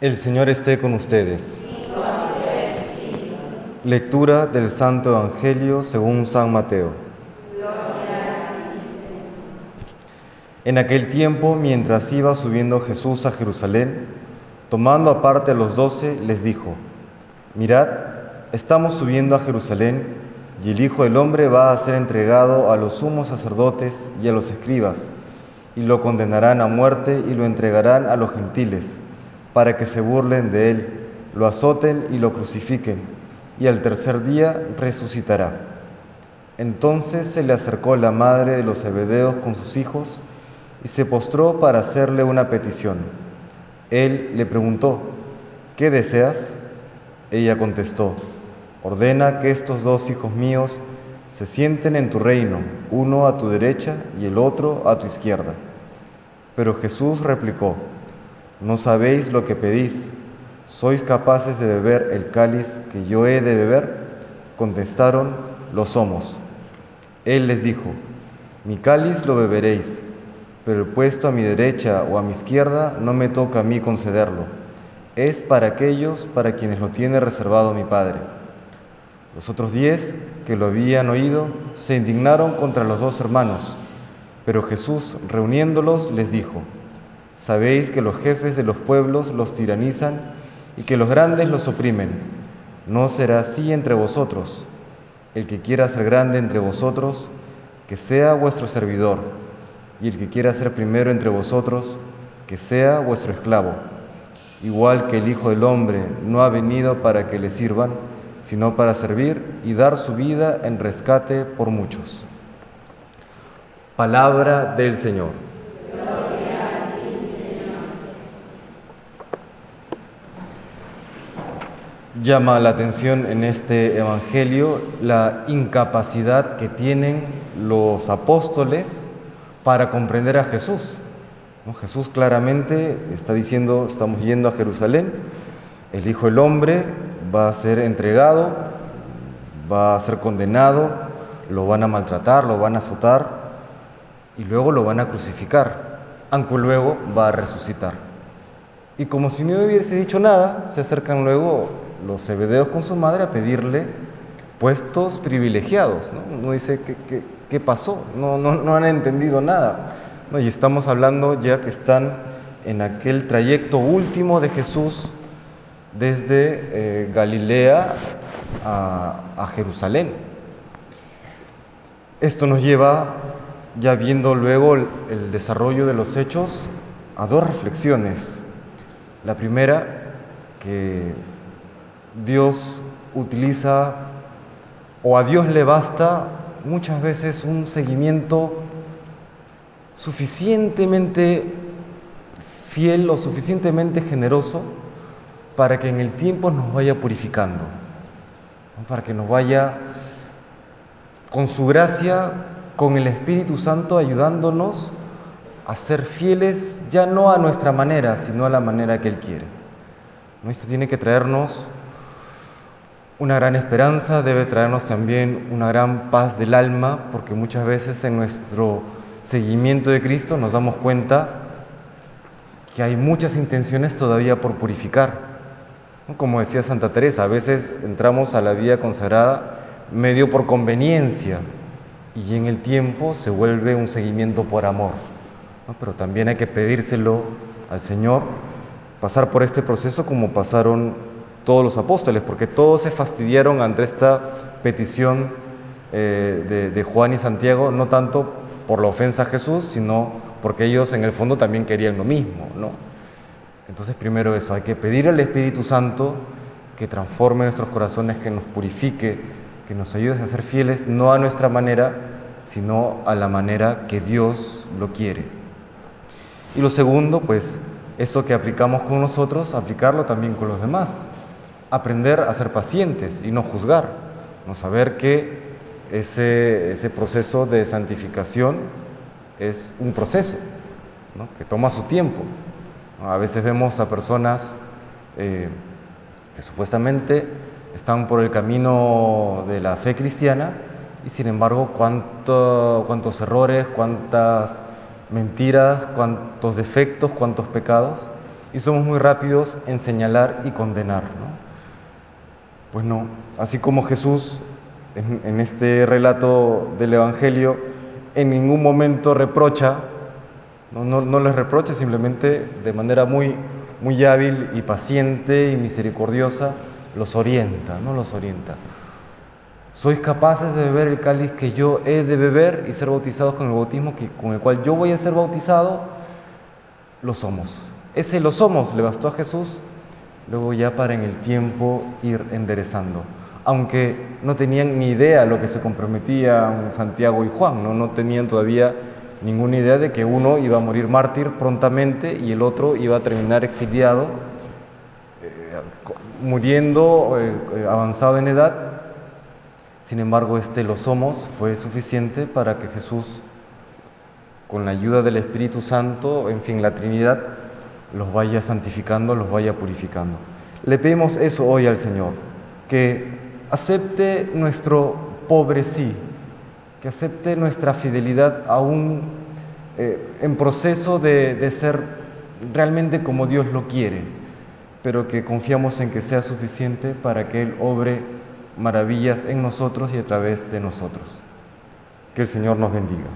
El Señor esté con ustedes. Lectura del Santo Evangelio según San Mateo. En aquel tiempo, mientras iba subiendo Jesús a Jerusalén, tomando aparte a los doce, les dijo, Mirad, estamos subiendo a Jerusalén, y el Hijo del Hombre va a ser entregado a los sumos sacerdotes y a los escribas, y lo condenarán a muerte y lo entregarán a los gentiles, para que se burlen de él, lo azoten y lo crucifiquen, y al tercer día resucitará. Entonces se le acercó la madre de los Zebedeos con sus hijos, y se postró para hacerle una petición. Él le preguntó, ¿qué deseas? Ella contestó, ordena que estos dos hijos míos se sienten en tu reino, uno a tu derecha y el otro a tu izquierda. Pero Jesús replicó, no sabéis lo que pedís, ¿sois capaces de beber el cáliz que yo he de beber? Contestaron, lo somos. Él les dijo, mi cáliz lo beberéis pero el puesto a mi derecha o a mi izquierda no me toca a mí concederlo. Es para aquellos para quienes lo tiene reservado mi Padre. Los otros diez que lo habían oído se indignaron contra los dos hermanos, pero Jesús, reuniéndolos, les dijo, Sabéis que los jefes de los pueblos los tiranizan y que los grandes los oprimen. No será así entre vosotros. El que quiera ser grande entre vosotros, que sea vuestro servidor y el que quiera ser primero entre vosotros, que sea vuestro esclavo, igual que el Hijo del Hombre no ha venido para que le sirvan, sino para servir y dar su vida en rescate por muchos. Palabra del Señor. Llama la atención en este Evangelio la incapacidad que tienen los apóstoles para comprender a Jesús. Jesús claramente está diciendo, estamos yendo a Jerusalén, el Hijo del Hombre va a ser entregado, va a ser condenado, lo van a maltratar, lo van a azotar y luego lo van a crucificar, aunque luego va a resucitar. Y como si no hubiese dicho nada, se acercan luego los cebedeos con su madre a pedirle puestos privilegiados. ¿no? dice que, ¿Qué pasó? No, no, no han entendido nada. ¿no? Y estamos hablando ya que están en aquel trayecto último de Jesús desde eh, Galilea a, Jerusalén. Esto nos lleva, ya viendo luego el desarrollo de los hechos, a dos reflexiones. La primera, que Dios utiliza o a Dios le basta muchas veces un seguimiento suficientemente fiel o suficientemente generoso para que en el tiempo nos vaya purificando, para que nos vaya con su gracia, con el Espíritu Santo ayudándonos a ser fieles ya no a nuestra manera, sino a la manera que Él quiere. Esto tiene que traernos una gran esperanza, debe traernos también una gran paz del alma, porque muchas veces en nuestro seguimiento de Cristo nos damos cuenta que hay muchas intenciones todavía por purificar. Como decía Santa Teresa, a veces entramos a la vida consagrada medio por conveniencia y en el tiempo se vuelve un seguimiento por amor. Pero también hay que pedírselo al Señor, pasar por este proceso como pasaron todos los apóstoles, porque todos se fastidiaron ante esta petición eh, de, Juan y Santiago, no tanto por la ofensa a Jesús, sino porque ellos en el fondo también querían lo mismo, ¿no? Entonces primero eso, hay que pedir al Espíritu Santo que transforme nuestros corazones, que nos purifique, que nos ayude a ser fieles, no a nuestra manera, sino a la manera que Dios lo quiere. Y lo segundo, pues eso que aplicamos con nosotros, aplicarlo también con los demás aprender a ser pacientes y no juzgar, no saber que ese, ese proceso de santificación es un proceso que toma su tiempo. A veces vemos a personas eh, que supuestamente están por el camino de la fe cristiana y sin embargo cuánto, cuántos errores, cuántas mentiras, cuántos defectos, cuántos pecados y somos muy rápidos en señalar y condenar. Pues no, así como Jesús en, este relato del Evangelio en ningún momento reprocha, no, les reprocha, simplemente de manera muy, muy hábil y paciente y misericordiosa los orienta, no los orienta. ¿Sois capaces de beber el cáliz que yo he de beber y ser bautizados con el bautismo que, con el cual yo voy a ser bautizado? Lo somos. Ese lo somos le bastó a Jesús, luego ya para en el tiempo ir enderezando. Aunque no tenían ni idea lo que se comprometían Santiago y Juan, ¿no? tenían todavía ninguna idea de que uno iba a morir mártir prontamente y el otro iba a terminar exiliado, eh, muriendo eh, eh, avanzado en edad sin embargo, este lo somos fue suficiente para que Jesús, con la ayuda del Espíritu Santo, en fin, la Trinidad, los vaya santificando, los vaya purificando. Le pedimos eso hoy al Señor, que acepte nuestro pobre sí, que acepte nuestra fidelidad aún eh, en proceso de, de ser realmente como Dios lo quiere, pero que confiamos en que sea suficiente para que Él obre maravillas en nosotros y a través de nosotros. Que el Señor nos bendiga.